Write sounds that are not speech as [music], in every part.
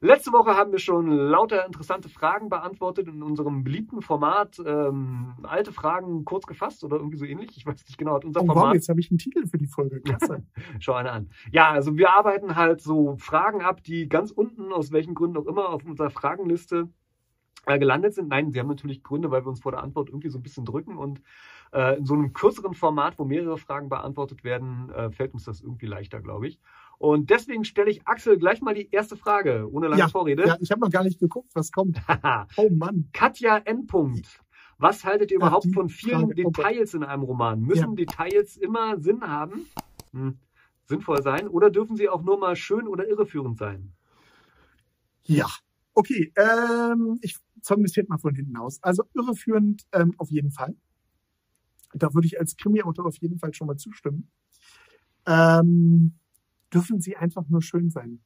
Letzte Woche haben wir schon lauter interessante Fragen beantwortet in unserem beliebten Format. Ähm, alte Fragen kurz gefasst oder irgendwie so ähnlich. Ich weiß nicht genau, hat unser Oh, Format. wow, jetzt habe ich einen Titel für die Folge. [laughs] Klasse. Schau eine an. Ja, also wir arbeiten halt so Fragen ab, die ganz unten, aus welchen Gründen auch immer, auf unserer Fragenliste äh, gelandet sind. Nein, sie haben natürlich Gründe, weil wir uns vor der Antwort irgendwie so ein bisschen drücken und äh, in so einem kürzeren Format, wo mehrere Fragen beantwortet werden, äh, fällt uns das irgendwie leichter, glaube ich. Und deswegen stelle ich Axel gleich mal die erste Frage, ohne lange Vorrede. ja, ich habe noch gar nicht geguckt, was kommt. [laughs] Oh Mann. Katja N. Punkt. Was haltet ihr Ach, überhaupt von vielen Frage. Oh. Details in einem Roman? Müssen Details immer Sinn haben? Hm. Sinnvoll sein? Oder dürfen sie auch nur mal schön oder irreführend sein? Ja. Okay, ähm, ich zäume das Pferd mal von hinten aus. Also irreführend ähm, auf jeden Fall. Da würde ich als Krimi-Autor auf jeden Fall schon mal zustimmen. Ähm, dürfen sie einfach nur schön sein.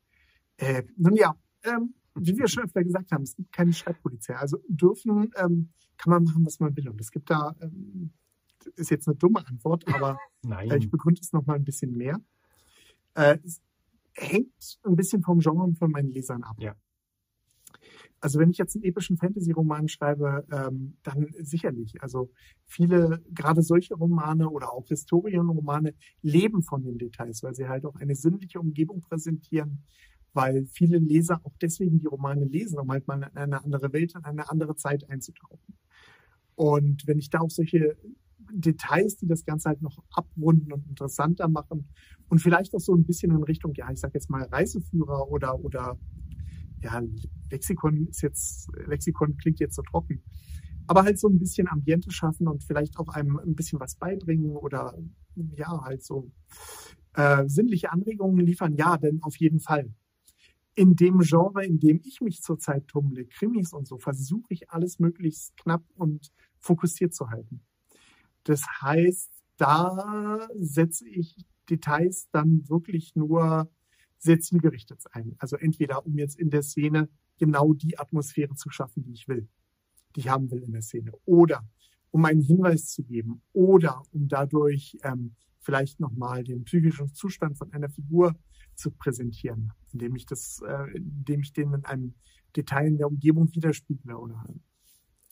Äh, nun ja, ähm, wie wir schon öfter gesagt haben, es gibt keine Schreibpolizei. Also dürfen ähm, kann man machen, was man will. Und es gibt da, ähm, das ist jetzt eine dumme Antwort, aber [laughs] äh, ich begründe es noch mal ein bisschen mehr. Äh, es hängt ein bisschen vom Genre und von meinen Lesern ab. Ja. Also wenn ich jetzt einen epischen Fantasy-Roman schreibe, ähm, dann sicherlich. Also viele, gerade solche Romane oder auch Historienromane leben von den Details, weil sie halt auch eine sinnliche Umgebung präsentieren, weil viele Leser auch deswegen die Romane lesen, um halt mal in eine andere Welt, in eine andere Zeit einzutauchen. Und wenn ich da auch solche Details, die das Ganze halt noch abrunden und interessanter machen und vielleicht auch so ein bisschen in Richtung, ja, ich sag jetzt mal Reiseführer oder, oder ja, Lexikon ist jetzt, Lexikon klingt jetzt so trocken. Aber halt so ein bisschen Ambiente schaffen und vielleicht auch einem ein bisschen was beibringen oder ja, halt so äh, sinnliche Anregungen liefern, ja, denn auf jeden Fall. In dem Genre, in dem ich mich zurzeit tummle, Krimis und so, versuche ich alles möglichst knapp und fokussiert zu halten. Das heißt, da setze ich Details dann wirklich nur sehr zielgerichtet ein. Also entweder um jetzt in der Szene genau die Atmosphäre zu schaffen, die ich will, die ich haben will in der Szene, oder um einen Hinweis zu geben, oder um dadurch ähm, vielleicht nochmal den psychischen Zustand von einer Figur zu präsentieren, indem ich das, äh, indem ich den in einem Detail in der Umgebung widerspiegle oder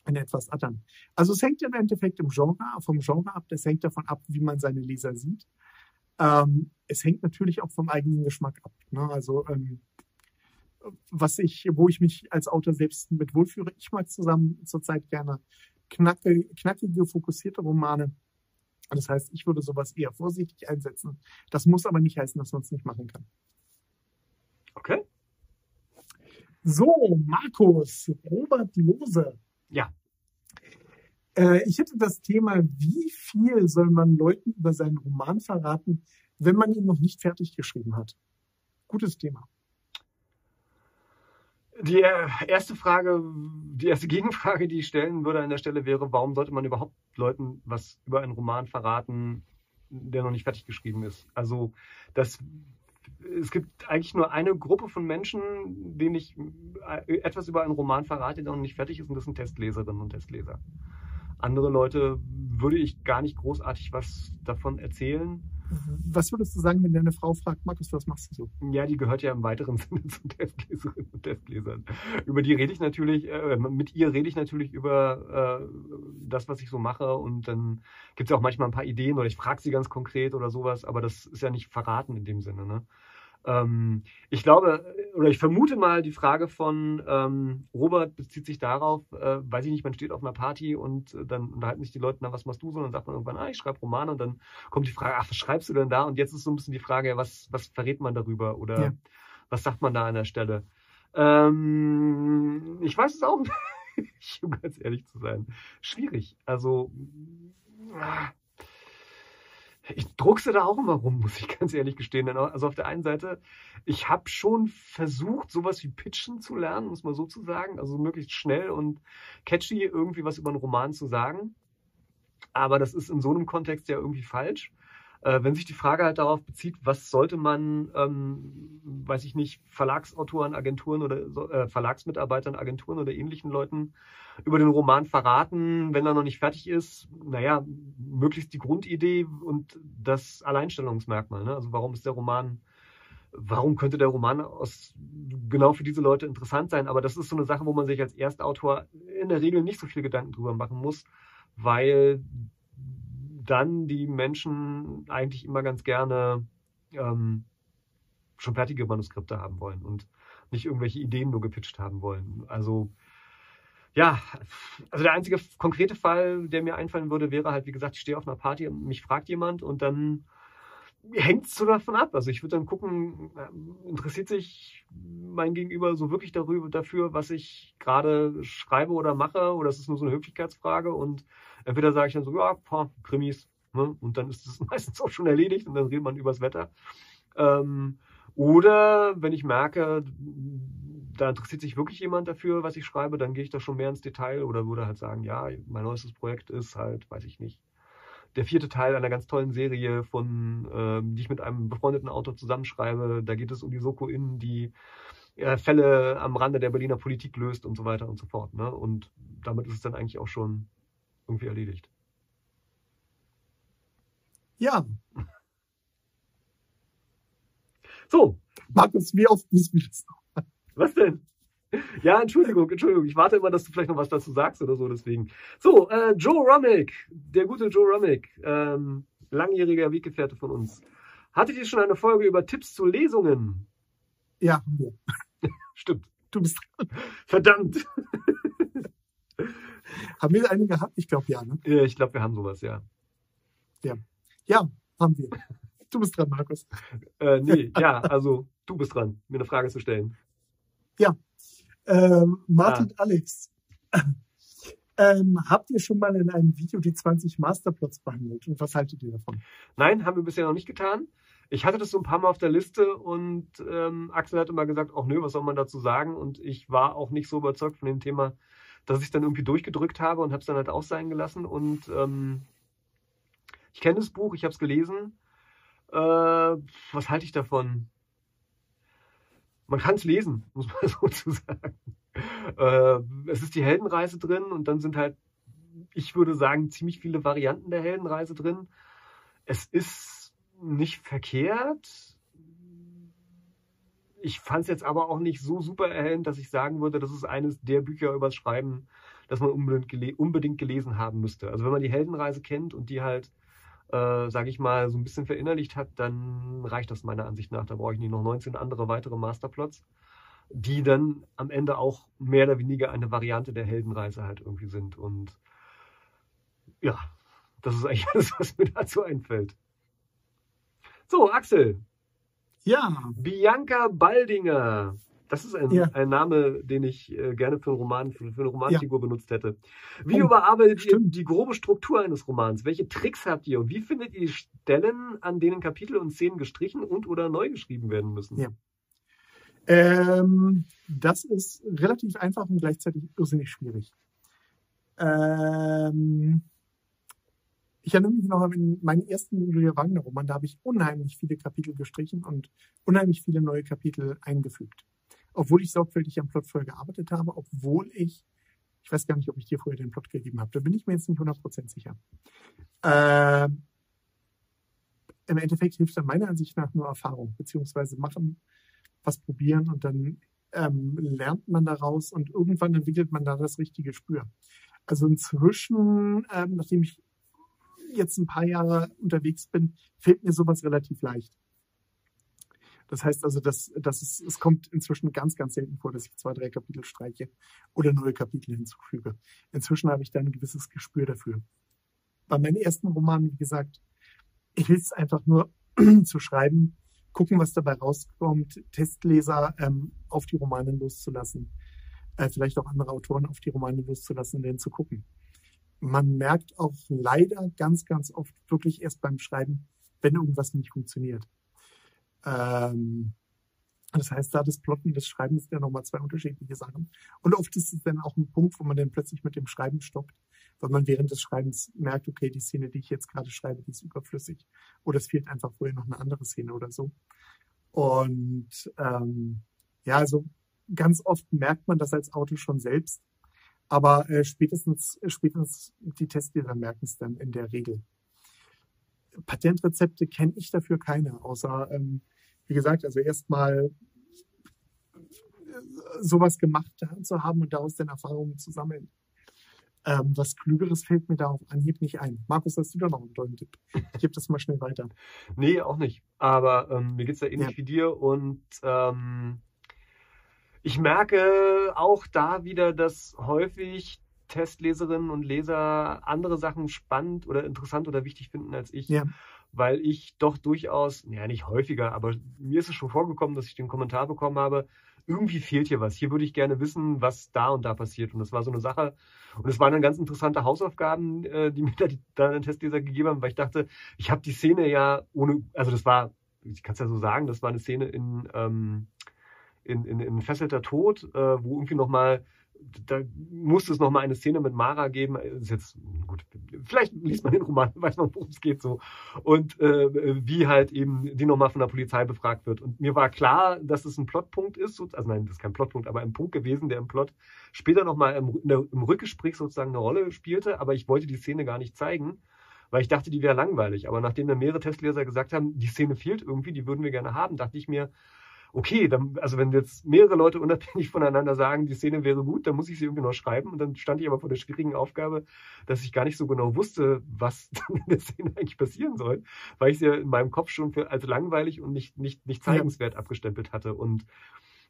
in etwas anderen. Also es hängt im Endeffekt im Genre, vom Genre ab, das hängt davon ab, wie man seine Leser sieht. Ähm, es hängt natürlich auch vom eigenen Geschmack ab. Ne? Also ähm, was ich, wo ich mich als Autor selbst mit wohlführe. Ich mag zusammen zurzeit gerne knacke, knackige, fokussierte Romane. Das heißt, ich würde sowas eher vorsichtig einsetzen. Das muss aber nicht heißen, dass man es nicht machen kann. Okay. So, Markus, Robert Lose. Ja. Äh, ich hätte das Thema, wie viel soll man Leuten über seinen Roman verraten, wenn man ihn noch nicht fertig geschrieben hat? Gutes Thema. Die äh, erste Frage, die erste Gegenfrage, die ich stellen würde an der Stelle wäre, warum sollte man überhaupt Leuten was über einen Roman verraten, der noch nicht fertig geschrieben ist? Also das es gibt eigentlich nur eine Gruppe von Menschen, denen ich äh, etwas über einen Roman verrate, der noch nicht fertig ist, und das sind Testleserinnen und Testleser. Andere Leute würde ich gar nicht großartig was davon erzählen. Was würdest du sagen, wenn deine Frau fragt, Markus, was machst du so? Ja, die gehört ja im weiteren [laughs] Sinne zu Testleserinnen und Testlesern. Über die rede ich natürlich, äh, mit ihr rede ich natürlich über äh, das, was ich so mache. Und dann gibt es ja auch manchmal ein paar Ideen oder ich frage sie ganz konkret oder sowas, aber das ist ja nicht verraten in dem Sinne. Ne? Ähm, ich glaube, oder ich vermute mal, die Frage von ähm, Robert bezieht sich darauf, äh, weiß ich nicht, man steht auf einer Party und äh, dann unterhalten sich die Leute, na, was machst du so? Und dann sagt man irgendwann, ah, ich schreibe Romane und dann kommt die Frage, ach, was schreibst du denn da? Und jetzt ist so ein bisschen die Frage, ja, was, was verrät man darüber oder Ja. was sagt man da an der Stelle? Ähm, ich weiß es auch [laughs] nicht, um ganz ehrlich zu sein. Schwierig. Also, ah, ich druckse da auch immer rum, muss ich ganz ehrlich gestehen. Also auf der einen Seite, ich habe schon versucht, sowas wie Pitchen zu lernen, muss man so zu sagen. Also möglichst schnell und catchy irgendwie was über einen Roman zu sagen. Aber das ist in so einem Kontext ja irgendwie falsch. Äh, wenn sich die Frage halt darauf bezieht, was sollte man, ähm, weiß ich nicht, Verlagsautoren, Agenturen oder äh, Verlagsmitarbeitern, Agenturen oder ähnlichen Leuten über den Roman verraten, wenn er noch nicht fertig ist, naja, möglichst die Grundidee und das Alleinstellungsmerkmal. Ne? Also warum ist der Roman, warum könnte der Roman aus, genau für diese Leute interessant sein? Aber das ist so eine Sache, wo man sich als Erstautor in der Regel nicht so viel Gedanken drüber machen muss, weil dann die Menschen eigentlich immer ganz gerne ähm, schon fertige Manuskripte haben wollen und nicht irgendwelche Ideen nur gepitcht haben wollen. Also ja, also der einzige konkrete Fall, der mir einfallen würde, wäre halt, wie gesagt, ich stehe auf einer Party und mich fragt jemand und dann hängt es so davon ab. Also ich würde dann gucken, äh, interessiert sich mein Gegenüber so wirklich darüber, dafür, was ich gerade schreibe oder mache, oder ist es nur so eine Höflichkeitsfrage? Und entweder sage ich dann so, ja, paar Krimis, ne? und dann ist es [laughs] meistens auch schon erledigt und dann redet man übers Wetter. Ähm, oder wenn ich merke, da interessiert sich wirklich jemand dafür, was ich schreibe, dann gehe ich da schon mehr ins Detail oder würde halt sagen, ja, mein neuestes Projekt ist halt, weiß ich nicht, der vierte Teil einer ganz tollen Serie von, ähm, die ich mit einem befreundeten Autor zusammenschreibe. Da geht es um die Soko In, die äh, Fälle am Rande der Berliner Politik löst und so weiter und so fort. Ne? Und damit ist es dann eigentlich auch schon irgendwie erledigt. Ja. [laughs] So. Markus, wie oft müssen wir das noch? Was denn? Ja, Entschuldigung, Entschuldigung. Ich warte immer, dass du vielleicht noch was dazu sagst oder so, deswegen. So, äh, Joe Rummick, der gute Joe Rummick, ähm, langjähriger Weggefährte von uns. Hattet ihr schon eine Folge über Tipps zu Lesungen? Ja, [laughs] Stimmt. Du bist dran. Verdammt. [laughs] Haben wir eine gehabt? Ich glaube ja, ne? Ja, ich glaube, wir haben sowas, ja. Ja, haben wir. Du bist dran, Markus. [laughs] Äh, nee, ja, also du bist dran, mir eine Frage zu stellen. Ähm, Martin Alex. [clears throat] Ähm, habt ihr schon mal in einem Video die 20 Masterplots behandelt? Und was haltet ihr davon? Nein, haben wir bisher noch nicht getan. Ich hatte das so ein paar Mal auf der Liste und ähm, Axel hat immer gesagt, ach nö, was soll man dazu sagen? Und ich war auch nicht so überzeugt von dem Thema, dass ich dann irgendwie durchgedrückt habe und habe es dann halt auch sein gelassen. Und ähm, ich kenne das Buch, ich habe es gelesen. Äh, was halte ich davon? Man kann es lesen, [laughs] muss man sozusagen. Äh, es ist die Heldenreise drin und dann sind halt, ich würde sagen, ziemlich viele Varianten der Heldenreise drin. Es ist nicht verkehrt. Ich fand es jetzt aber auch nicht so super erhellend, dass ich sagen würde, das ist eines der Bücher übers Schreiben, das man unbedingt, gele unbedingt gelesen haben müsste. Also wenn man die Heldenreise kennt und die halt äh, sage ich mal, so ein bisschen verinnerlicht hat, dann reicht das meiner Ansicht nach. Da brauche ich nicht noch 19 andere weitere Masterplots, die dann am Ende auch mehr oder weniger eine Variante der Heldenreise halt irgendwie sind. Und ja, das ist eigentlich [laughs] alles, was mir dazu einfällt. So, Axel. Ja, Bianca Baldinger. Das ist ein, Ja. ein Name, den ich äh, gerne für einen Roman, für, für eine Romanfigur benutzt hätte. Wie Oh, überarbeitet ihr stimmt. die grobe Struktur eines Romans? Welche Tricks habt ihr und wie findet ihr die Stellen, an denen Kapitel und Szenen gestrichen und oder neu geschrieben werden müssen? Ja. ähm, das ist relativ einfach und gleichzeitig irrsinnig schwierig. Ähm, ich erinnere mich noch an meinen ersten Julia Wagner Roman, da habe ich unheimlich viele Kapitel gestrichen und unheimlich viele neue Kapitel eingefügt. Obwohl ich sorgfältig am Plot vorher gearbeitet habe, obwohl ich, ich weiß gar nicht, ob ich dir vorher den Plot gegeben habe, da bin ich mir jetzt nicht 100% sicher. Ähm, Im Endeffekt hilft dann meiner Ansicht nach nur Erfahrung, beziehungsweise machen, was probieren und dann ähm, lernt man daraus und irgendwann entwickelt man da das richtige Gespür. Also inzwischen, ähm, nachdem ich jetzt ein paar Jahre unterwegs bin, fällt mir sowas relativ leicht. Das heißt also, dass, dass es, es kommt inzwischen ganz, ganz selten vor, dass ich zwei, drei Kapitel streiche oder neue Kapitel hinzufüge. Inzwischen habe ich da ein gewisses Gespür dafür. Bei meinen ersten Romanen, wie gesagt, hilft es einfach nur [clears throat] zu schreiben, gucken, was dabei rauskommt, Testleser ähm, auf die Romane loszulassen, äh, vielleicht auch andere Autoren auf die Romane loszulassen und dann zu gucken. Man merkt auch leider ganz, ganz oft wirklich erst beim Schreiben, wenn irgendwas nicht funktioniert. Ähm, das heißt, da das Plotten des Schreibens sind ja nochmal zwei unterschiedliche Sachen. Und oft ist es dann auch ein Punkt, wo man dann plötzlich mit dem Schreiben stoppt, weil man während des Schreibens merkt, okay, die Szene, die ich jetzt gerade schreibe, die ist überflüssig. Oder es fehlt einfach vorher noch eine andere Szene oder so. Und ähm, ja, also ganz oft merkt man das als Autor schon selbst, aber äh, spätestens, spätestens die Testleser merken es dann in der Regel. Patentrezepte kenne ich dafür keine, außer ähm, wie gesagt, also erstmal sowas gemacht zu haben und daraus dann Erfahrungen zu sammeln. Ähm, was Klügeres fällt mir da auf Anhieb nicht ein. Markus, hast du da noch einen tollen Tipp? Ich gebe das mal schnell weiter. [laughs] Nee, auch nicht. Aber ähm, mir geht's ja ähnlich Ja. wie dir und ähm, ich merke auch da wieder, dass häufig Testleserinnen und Leser andere Sachen spannend oder interessant oder wichtig finden als ich, Ja. weil ich doch durchaus, ja nicht häufiger, aber mir ist es schon vorgekommen, dass ich den Kommentar bekommen habe, irgendwie fehlt hier was. Hier würde ich gerne wissen, was da und da passiert. Und das war so eine Sache. Und es waren dann ganz interessante Hausaufgaben, äh, die [laughs] mir da die, da ein Testleser gegeben haben, weil ich dachte, ich habe die Szene ja ohne, also das war, ich kann es ja so sagen, das war eine Szene in, ähm, in, in, in Fesselter Tod, äh, wo irgendwie nochmal, da musste es nochmal eine Szene mit Mara geben. Ist jetzt gut, vielleicht liest man den Roman, [laughs] weiß man, worum es geht so. Und äh, wie halt eben die nochmal von der Polizei befragt wird. Und mir war klar, dass es ein Plotpunkt ist, so- also nein, das ist kein Plotpunkt, aber ein Punkt gewesen, der im Plot später nochmal im, im Rückgespräch sozusagen eine Rolle spielte, aber ich wollte die Szene gar nicht zeigen. Weil ich dachte, die wäre langweilig. Aber nachdem dann mehrere Testleser gesagt haben, die Szene fehlt irgendwie, die würden wir gerne haben, dachte ich mir, okay, dann, also wenn jetzt mehrere Leute unabhängig voneinander sagen, die Szene wäre gut, dann muss ich sie irgendwie noch schreiben. Und dann stand ich aber vor der schwierigen Aufgabe, dass ich gar nicht so genau wusste, was [laughs] dann in der Szene eigentlich passieren soll, weil ich sie ja in meinem Kopf schon für als langweilig und nicht, nicht, nicht zeigenswert abgestempelt hatte. Und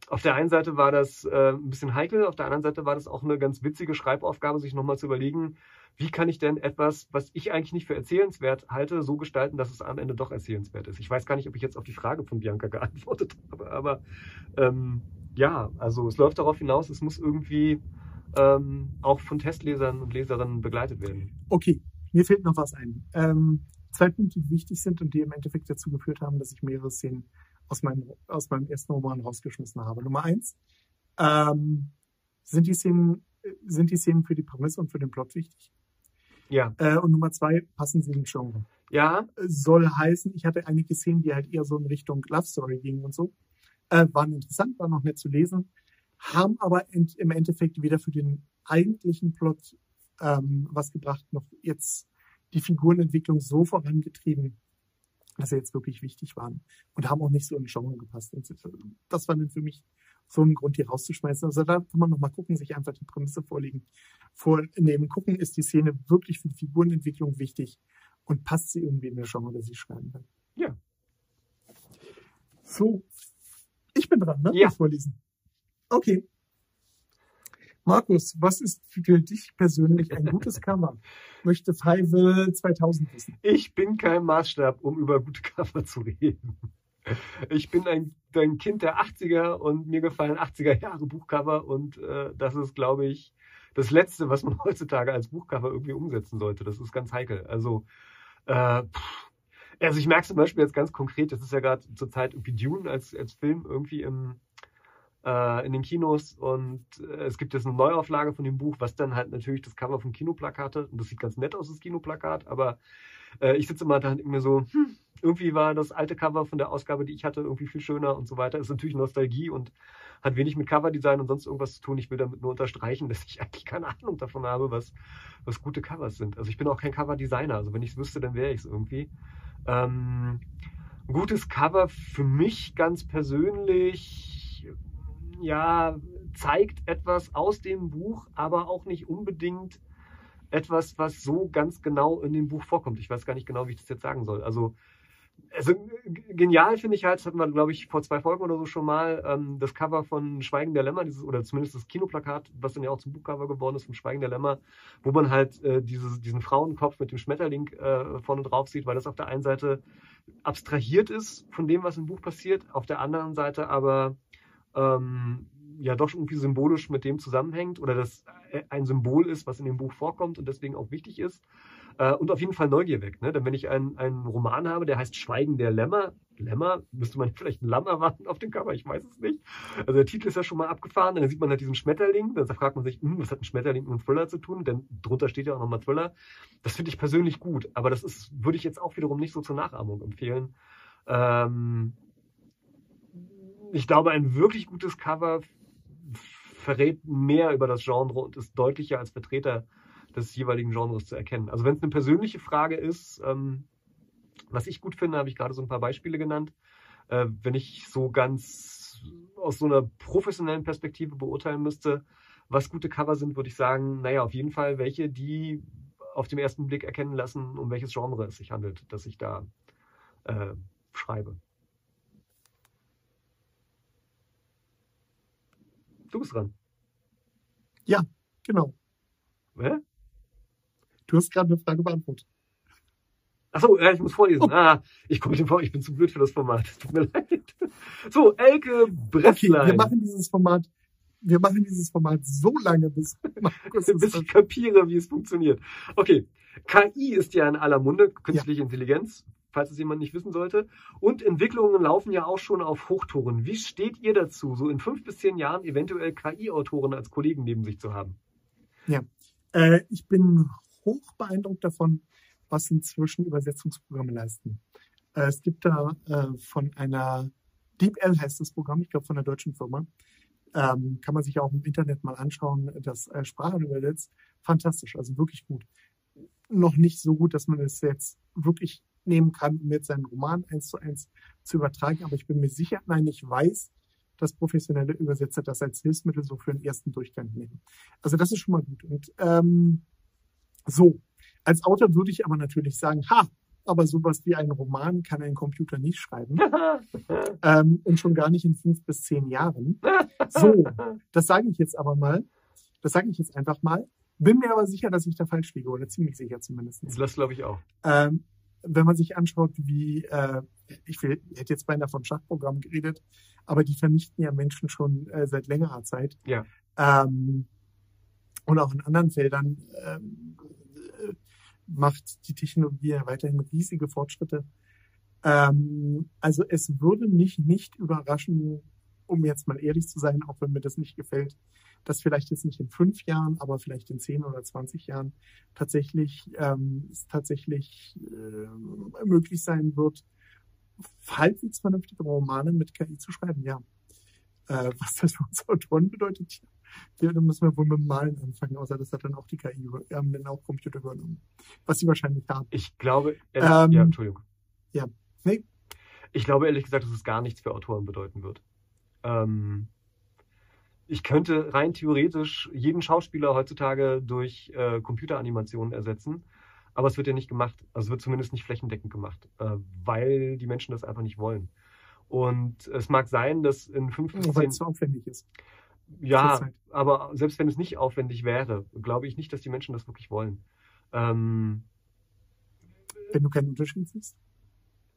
auf der einen Seite war das äh, ein bisschen heikel, auf der anderen Seite war das auch eine ganz witzige Schreibaufgabe, sich nochmal zu überlegen, wie kann ich denn etwas, was ich eigentlich nicht für erzählenswert halte, so gestalten, dass es am Ende doch erzählenswert ist. Ich weiß gar nicht, ob ich jetzt auf die Frage von Bianca [laughs] geantwortet habe, aber ähm, ja, also es läuft darauf hinaus, es muss irgendwie ähm, auch von Testlesern und Leserinnen begleitet werden. Okay, mir fehlt noch was ein. Ähm, zwei Punkte, die wichtig sind und die im Endeffekt dazu geführt haben, dass ich mehrere Szenen aus meinem, aus meinem ersten Roman rausgeschmissen habe. Nummer eins, ähm, sind die Szenen, sind die Szenen für die Prämisse und für den Plot wichtig? Ja, Äh, und Nummer zwei, passen sie ins Genre? ja, soll heißen, ich hatte einige Szenen, die halt eher so in Richtung Love Story gingen und so. Äh, waren interessant, waren noch nett zu lesen, haben aber ent im Endeffekt weder für den eigentlichen Plot ähm, was gebracht, noch jetzt die Figurenentwicklung so vorangetrieben, dass sie jetzt wirklich wichtig waren und haben auch nicht so in Genre gepasst. Und das war dann für mich so ein Grund, die rauszuschmeißen. Also da kann man nochmal gucken, sich einfach die Prämisse vorlegen, vornehmen, gucken, ist die Szene wirklich für die Figurenentwicklung wichtig und passt sie irgendwie in der Genre, das sie schreiben will. Ja. So, ich bin dran, ne? Ja. Vorlesen. Okay. Markus, was ist für dich persönlich ein gutes [laughs] Cover? Möchte Feivel 2000 wissen. Ich bin kein Maßstab, um über gute Cover zu reden. Ich bin ein, ein Kind der 80er und mir gefallen 80er Jahre Buchcover und äh, das ist, glaube ich, das Letzte, was man [laughs] heutzutage als Buchcover irgendwie umsetzen sollte. Das ist ganz heikel. Also, äh, pff. also ich merke zum Beispiel jetzt ganz konkret, das ist ja gerade zur Zeit irgendwie Dune als, als Film irgendwie im, äh, in den Kinos und äh, es gibt jetzt eine Neuauflage von dem Buch, was dann halt natürlich das Cover vom Kinoplakat hat und das sieht ganz nett aus, das Kinoplakat, aber äh, ich sitze immer da und mir so, hm, irgendwie war das alte Cover von der Ausgabe, die ich hatte, irgendwie viel schöner und so weiter. Ist natürlich Nostalgie und hat wenig mit Coverdesign und sonst irgendwas zu tun. Ich will damit nur unterstreichen, [laughs] dass ich eigentlich keine Ahnung davon habe, was, was gute Covers sind. Also ich bin auch kein Coverdesigner. Also wenn ich es wüsste, dann wäre ich es irgendwie. Ähm, gutes Cover für mich ganz persönlich, ja, zeigt etwas aus dem Buch, aber auch nicht unbedingt etwas, was so ganz genau in dem Buch vorkommt. Ich weiß gar nicht genau, wie ich das jetzt sagen soll. Also, also genial finde ich halt, das hatten wir, glaube ich, vor zwei Folgen oder so schon mal, ähm, das Cover von Schweigen der Lämmer, dieses, oder zumindest das Kinoplakat, was dann ja auch zum Buchcover geworden ist, vom Schweigen der Lämmer, wo man halt äh, dieses, diesen Frauenkopf mit dem Schmetterling äh, vorne drauf sieht, weil das auf der einen Seite abstrahiert ist von dem, was im Buch passiert, auf der anderen Seite aber ähm, ja doch irgendwie symbolisch mit dem zusammenhängt oder das äh, ein Symbol ist, was in dem Buch vorkommt und deswegen auch wichtig ist. Äh, und auf jeden Fall Neugier weg. Ne? Denn wenn ich einen, Roman habe, der heißt Schweigen der Lämmer, Lämmer, müsste man [laughs] vielleicht ein Lamm erwarten auf dem Cover, ich weiß es nicht. Also der Titel ist ja schon mal abgefahren, dann sieht man halt diesen Schmetterling, dann fragt man sich, hm, was hat ein Schmetterling mit einem Thriller zu tun? Denn drunter steht ja auch nochmal Thriller. Das finde ich persönlich gut, aber das ist, würde ich jetzt auch wiederum nicht so zur Nachahmung empfehlen. Ähm, ich glaube, ein wirklich gutes Cover verrät mehr über das Genre und ist deutlicher als Vertreter des jeweiligen Genres zu erkennen. Also wenn es eine persönliche Frage ist, ähm, was ich gut finde, habe ich gerade so ein paar Beispiele genannt. Äh, wenn ich so ganz aus so einer professionellen Perspektive beurteilen müsste, was gute Cover sind, würde ich sagen, naja, auf jeden Fall welche, die auf den ersten Blick erkennen lassen, um welches Genre es sich handelt, das ich da äh, schreibe. Du bist dran. Ja, genau. Hä? Du hast gerade eine Frage beantwortet. Achso, ja, ich muss vorlesen. Ah, ich komme vor, ich bin zu blöd für das Format. [laughs] Tut mir leid. So, Elke Okay, Bresslein. wir machen dieses Format, wir machen dieses Format so lange, bis [laughs] Markus bis ich kapiere, wie es funktioniert. Okay, KI ist ja in aller Munde, künstliche Intelligenz, falls es jemand nicht wissen sollte. Und Entwicklungen laufen ja auch schon auf Hochtouren. Wie steht ihr dazu, so in fünf bis zehn Jahren eventuell KI-Autoren als Kollegen neben sich zu haben? Äh, ich bin hoch beeindruckt davon, was inzwischen Übersetzungsprogramme leisten. Äh, es gibt da äh, von einer DeepL heißt das Programm, ich glaube von einer deutschen Firma. Ähm, kann man sich auch im Internet mal anschauen, das äh, Sprachen übersetzt. Fantastisch, also wirklich gut. Noch nicht so gut, dass man es jetzt wirklich nehmen kann, um jetzt seinen Roman eins zu eins zu übertragen, aber ich bin mir sicher, nein, ich weiß, dass professionelle Übersetzer das als Hilfsmittel so für den ersten Durchgang nehmen. Also das ist schon mal gut. Und ähm, so, als Autor würde ich aber natürlich sagen, ha, aber sowas wie ein Roman kann ein Computer nicht schreiben [laughs] ähm, und schon gar nicht in fünf bis zehn Jahren. So, das sage ich jetzt aber mal. Das sage ich jetzt einfach mal. Bin mir aber sicher, dass ich da falsch liege oder ziemlich sicher zumindest. Das glaube ich auch. Ähm, wenn man sich anschaut, wie, äh, ich will, ich hätte jetzt beinahe von Schachprogrammen geredet, aber die vernichten ja Menschen schon äh, seit längerer Zeit. Ja. Ähm, und auch in anderen Feldern ähm, äh, macht die Technologie ja weiterhin riesige Fortschritte. Ähm, also es würde mich nicht überraschen, um jetzt mal ehrlich zu sein, auch wenn mir das nicht gefällt, dass vielleicht jetzt nicht in fünf Jahren, aber vielleicht in zehn oder zwanzig Jahren tatsächlich ähm, tatsächlich äh, möglich sein wird, halbwegs vernünftige Romane mit KI zu schreiben. Ja, äh, was das für uns Autoren bedeutet, ja, dann müssen wir wohl mit dem Malen anfangen, außer das hat dann auch die KI, über- haben dann auch Computer übernommen, was sie wahrscheinlich haben. Ich glaube, ehrlich, Ähm, ja, Entschuldigung. ja. Nee. Ich glaube ehrlich gesagt, dass es gar nichts für Autoren bedeuten wird. Ähm, ich könnte rein theoretisch jeden Schauspieler heutzutage durch äh, Computeranimationen ersetzen, aber es wird ja nicht gemacht. Also es wird zumindest nicht flächendeckend gemacht, äh, weil die Menschen das einfach nicht wollen. Und es mag sein, dass in fünf bis Weil zehn es aufwendig ist. ja, aber selbst wenn es nicht aufwendig wäre, glaube ich nicht, dass die Menschen das wirklich wollen. Ähm, Wenn du keinen Unterschied siehst.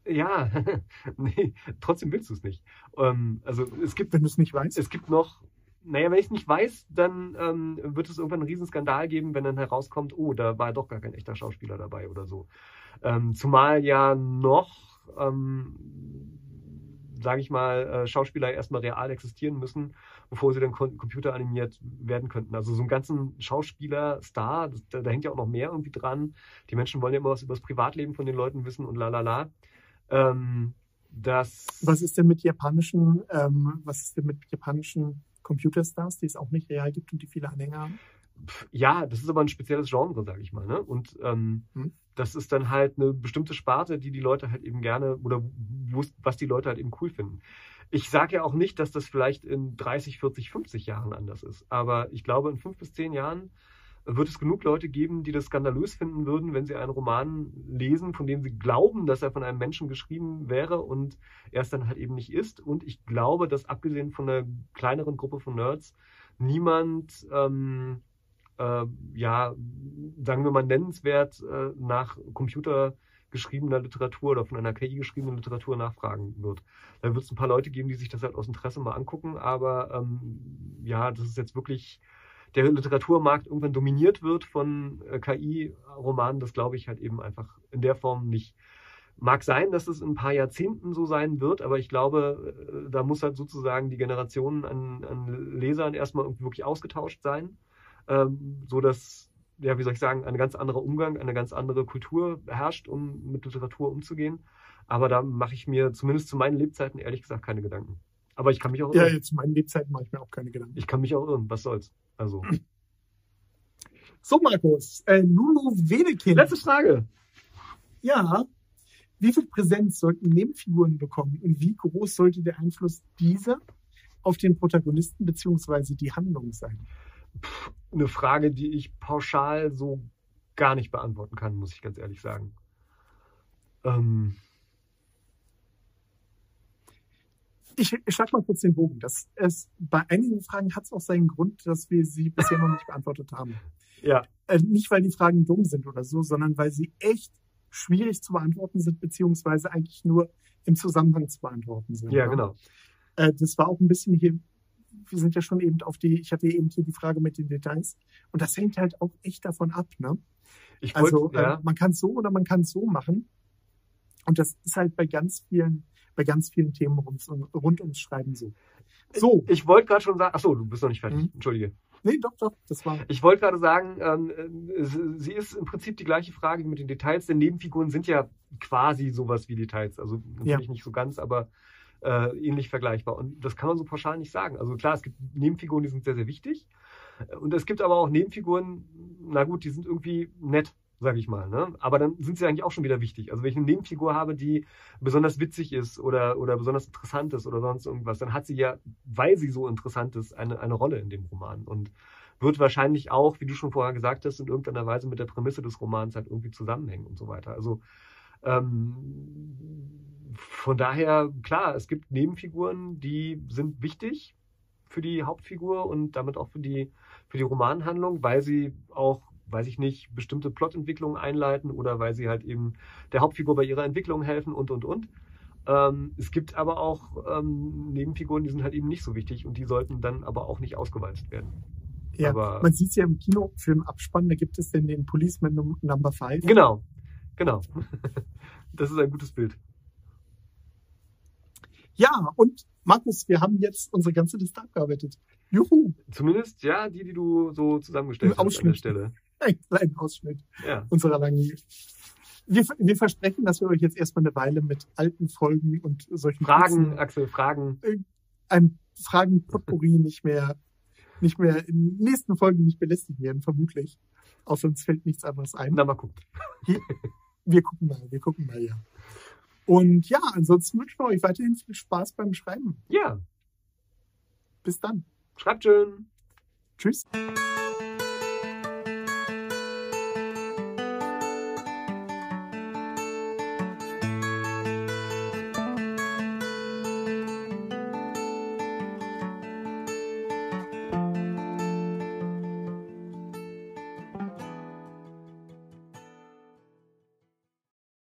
ja, [laughs] nee, trotzdem willst du es nicht. Ähm, also es gibt, Wenn du es nicht weißt. es gibt noch, naja, wenn ich es nicht weiß, dann ähm, wird es irgendwann einen riesen Skandal geben, wenn dann herauskommt, oh, da war doch gar kein echter Schauspieler dabei oder so. Ähm, zumal ja noch, ähm, sage ich mal, äh, Schauspieler erstmal real existieren müssen, bevor sie dann computeranimiert werden könnten. Also so einen ganzen Schauspieler-Star, das, da, da hängt ja auch noch mehr irgendwie dran. Die Menschen wollen ja immer was über das Privatleben von den Leuten wissen und la la la. Ähm, Was ist denn mit japanischen, ähm, was ist denn mit japanischen Computerstars, die es auch nicht real gibt und die viele Anhänger haben? Ja, das ist aber ein spezielles Genre, sage ich mal. Ne? Und ähm, Hm. das ist dann halt eine bestimmte Sparte, die die Leute halt eben gerne oder was die Leute halt eben cool finden. Ich sage ja auch nicht, dass das vielleicht in 30, 40, 50 Jahren anders ist. Aber ich glaube, in fünf bis zehn Jahren wird es genug Leute geben, die das skandalös finden würden, wenn sie einen Roman lesen, von dem sie glauben, dass er von einem Menschen geschrieben wäre und er es dann halt eben nicht ist. Und ich glaube, dass abgesehen von einer kleineren Gruppe von Nerds niemand, ähm, äh, ja, sagen wir mal nennenswert äh, nach Computer geschriebener Literatur oder von einer KI geschriebenen Literatur nachfragen wird. Da wird es ein paar Leute geben, die sich das halt aus Interesse mal angucken, aber ähm, ja, das ist jetzt wirklich der Literaturmarkt irgendwann dominiert wird von äh, KI-Romanen, das glaube ich halt eben einfach in der Form nicht. Mag sein, dass es in ein paar Jahrzehnten so sein wird, aber ich glaube, äh, da muss halt sozusagen die Generation an, an Lesern erstmal irgendwie wirklich ausgetauscht sein, ähm, so dass ja, wie soll ich sagen, ein ganz anderer Umgang, eine ganz andere Kultur herrscht, um mit Literatur umzugehen. Aber da mache ich mir zumindest zu meinen Lebzeiten ehrlich gesagt keine Gedanken. Aber ich kann mich auch Ja, irren. jetzt zu meinen Lebzeiten mache ich mir auch keine Gedanken. Ich kann mich auch irren. Was soll's? Also. [laughs] So, Markus, äh, Lulu Wedekind. Letzte Frage. Ja, Wie viel Präsenz sollten Nebenfiguren bekommen und wie groß sollte der Einfluss dieser auf den Protagonisten beziehungsweise die Handlung sein? Pff, eine Frage, die ich pauschal so gar nicht beantworten kann, muss ich ganz ehrlich sagen. Ähm, ich, ich schlag mal kurz den Bogen. Das, es, bei einigen Fragen hat es auch seinen Grund, dass wir sie bisher noch nicht beantwortet haben. ja, Äh, nicht, weil die Fragen dumm sind oder so, sondern weil sie echt schwierig zu beantworten sind, beziehungsweise eigentlich nur im Zusammenhang zu beantworten sind. ja, ne? genau. Äh, das war auch ein bisschen hier, wir sind ja schon eben auf die, ich hatte eben hier die Frage mit den Details. Und das hängt halt auch echt davon ab, ne? Ich wollte, Also ja, äh, man kann es so oder man kann es so machen. Und das ist halt bei ganz vielen, bei ganz vielen Themen rund, rund ums Schreiben so. So, ich wollte gerade schon sagen, ach so, du bist noch nicht fertig. Mhm. Entschuldige. nee, doch, doch, das war. Ich wollte gerade sagen, ähm, äh, sie ist im Prinzip die gleiche Frage wie mit den Details, denn Nebenfiguren sind ja quasi sowas wie Details. Also natürlich nicht so ganz, aber äh, ähnlich vergleichbar. Und das kann man so pauschal nicht sagen. Also klar, es gibt Nebenfiguren, die sind sehr, sehr wichtig. Und es gibt aber auch Nebenfiguren, na gut, die sind irgendwie nett, sage ich mal. Ne? Aber dann sind sie eigentlich auch schon wieder wichtig. Also wenn ich eine Nebenfigur habe, die besonders witzig ist oder, oder besonders interessant ist oder sonst irgendwas, dann hat sie ja, weil sie so interessant ist, eine, eine Rolle in dem Roman. Und wird wahrscheinlich auch, wie du schon vorher gesagt hast, in irgendeiner Weise mit der Prämisse des Romans halt irgendwie zusammenhängen und so weiter. Also ähm, von daher, klar, es gibt Nebenfiguren, die sind wichtig für die Hauptfigur und damit auch für die, für die Romanhandlung, weil sie auch, weiß ich nicht, bestimmte Plotentwicklungen einleiten oder weil sie halt eben der Hauptfigur bei ihrer Entwicklung helfen und, und, und. Ähm, es gibt aber auch ähm, Nebenfiguren, die sind halt eben nicht so wichtig und die sollten dann aber auch nicht ausgewalzt werden. Ja, aber- man sieht es ja im Kinofilm Abspann, da gibt es denn den Policeman Num- Number Five. Genau, genau. [laughs] Das ist ein gutes Bild. Ja, und Markus, wir haben jetzt unsere ganze Liste abgearbeitet. Juhu, Zumindest, ja, die, die du so zusammengestellt hast an der. Stelle. Ein kleiner Ausschnitt Ja. unserer langen. Wir, wir versprechen, dass wir euch jetzt erstmal eine Weile mit alten Folgen und solchen Fragen, kurzen- Axel, Fragen. einem Fragen-Potpourri [laughs] nicht mehr, nicht mehr in den nächsten Folgen nicht belästigen werden, vermutlich. Außer uns fällt nichts anderes ein. Na, mal gucken. Wir gucken mal, wir gucken mal, ja. Und ja, ansonsten wünschen wir euch weiterhin viel Spaß beim Schreiben. Ja, Bis dann. schreibt schön. Tschüss.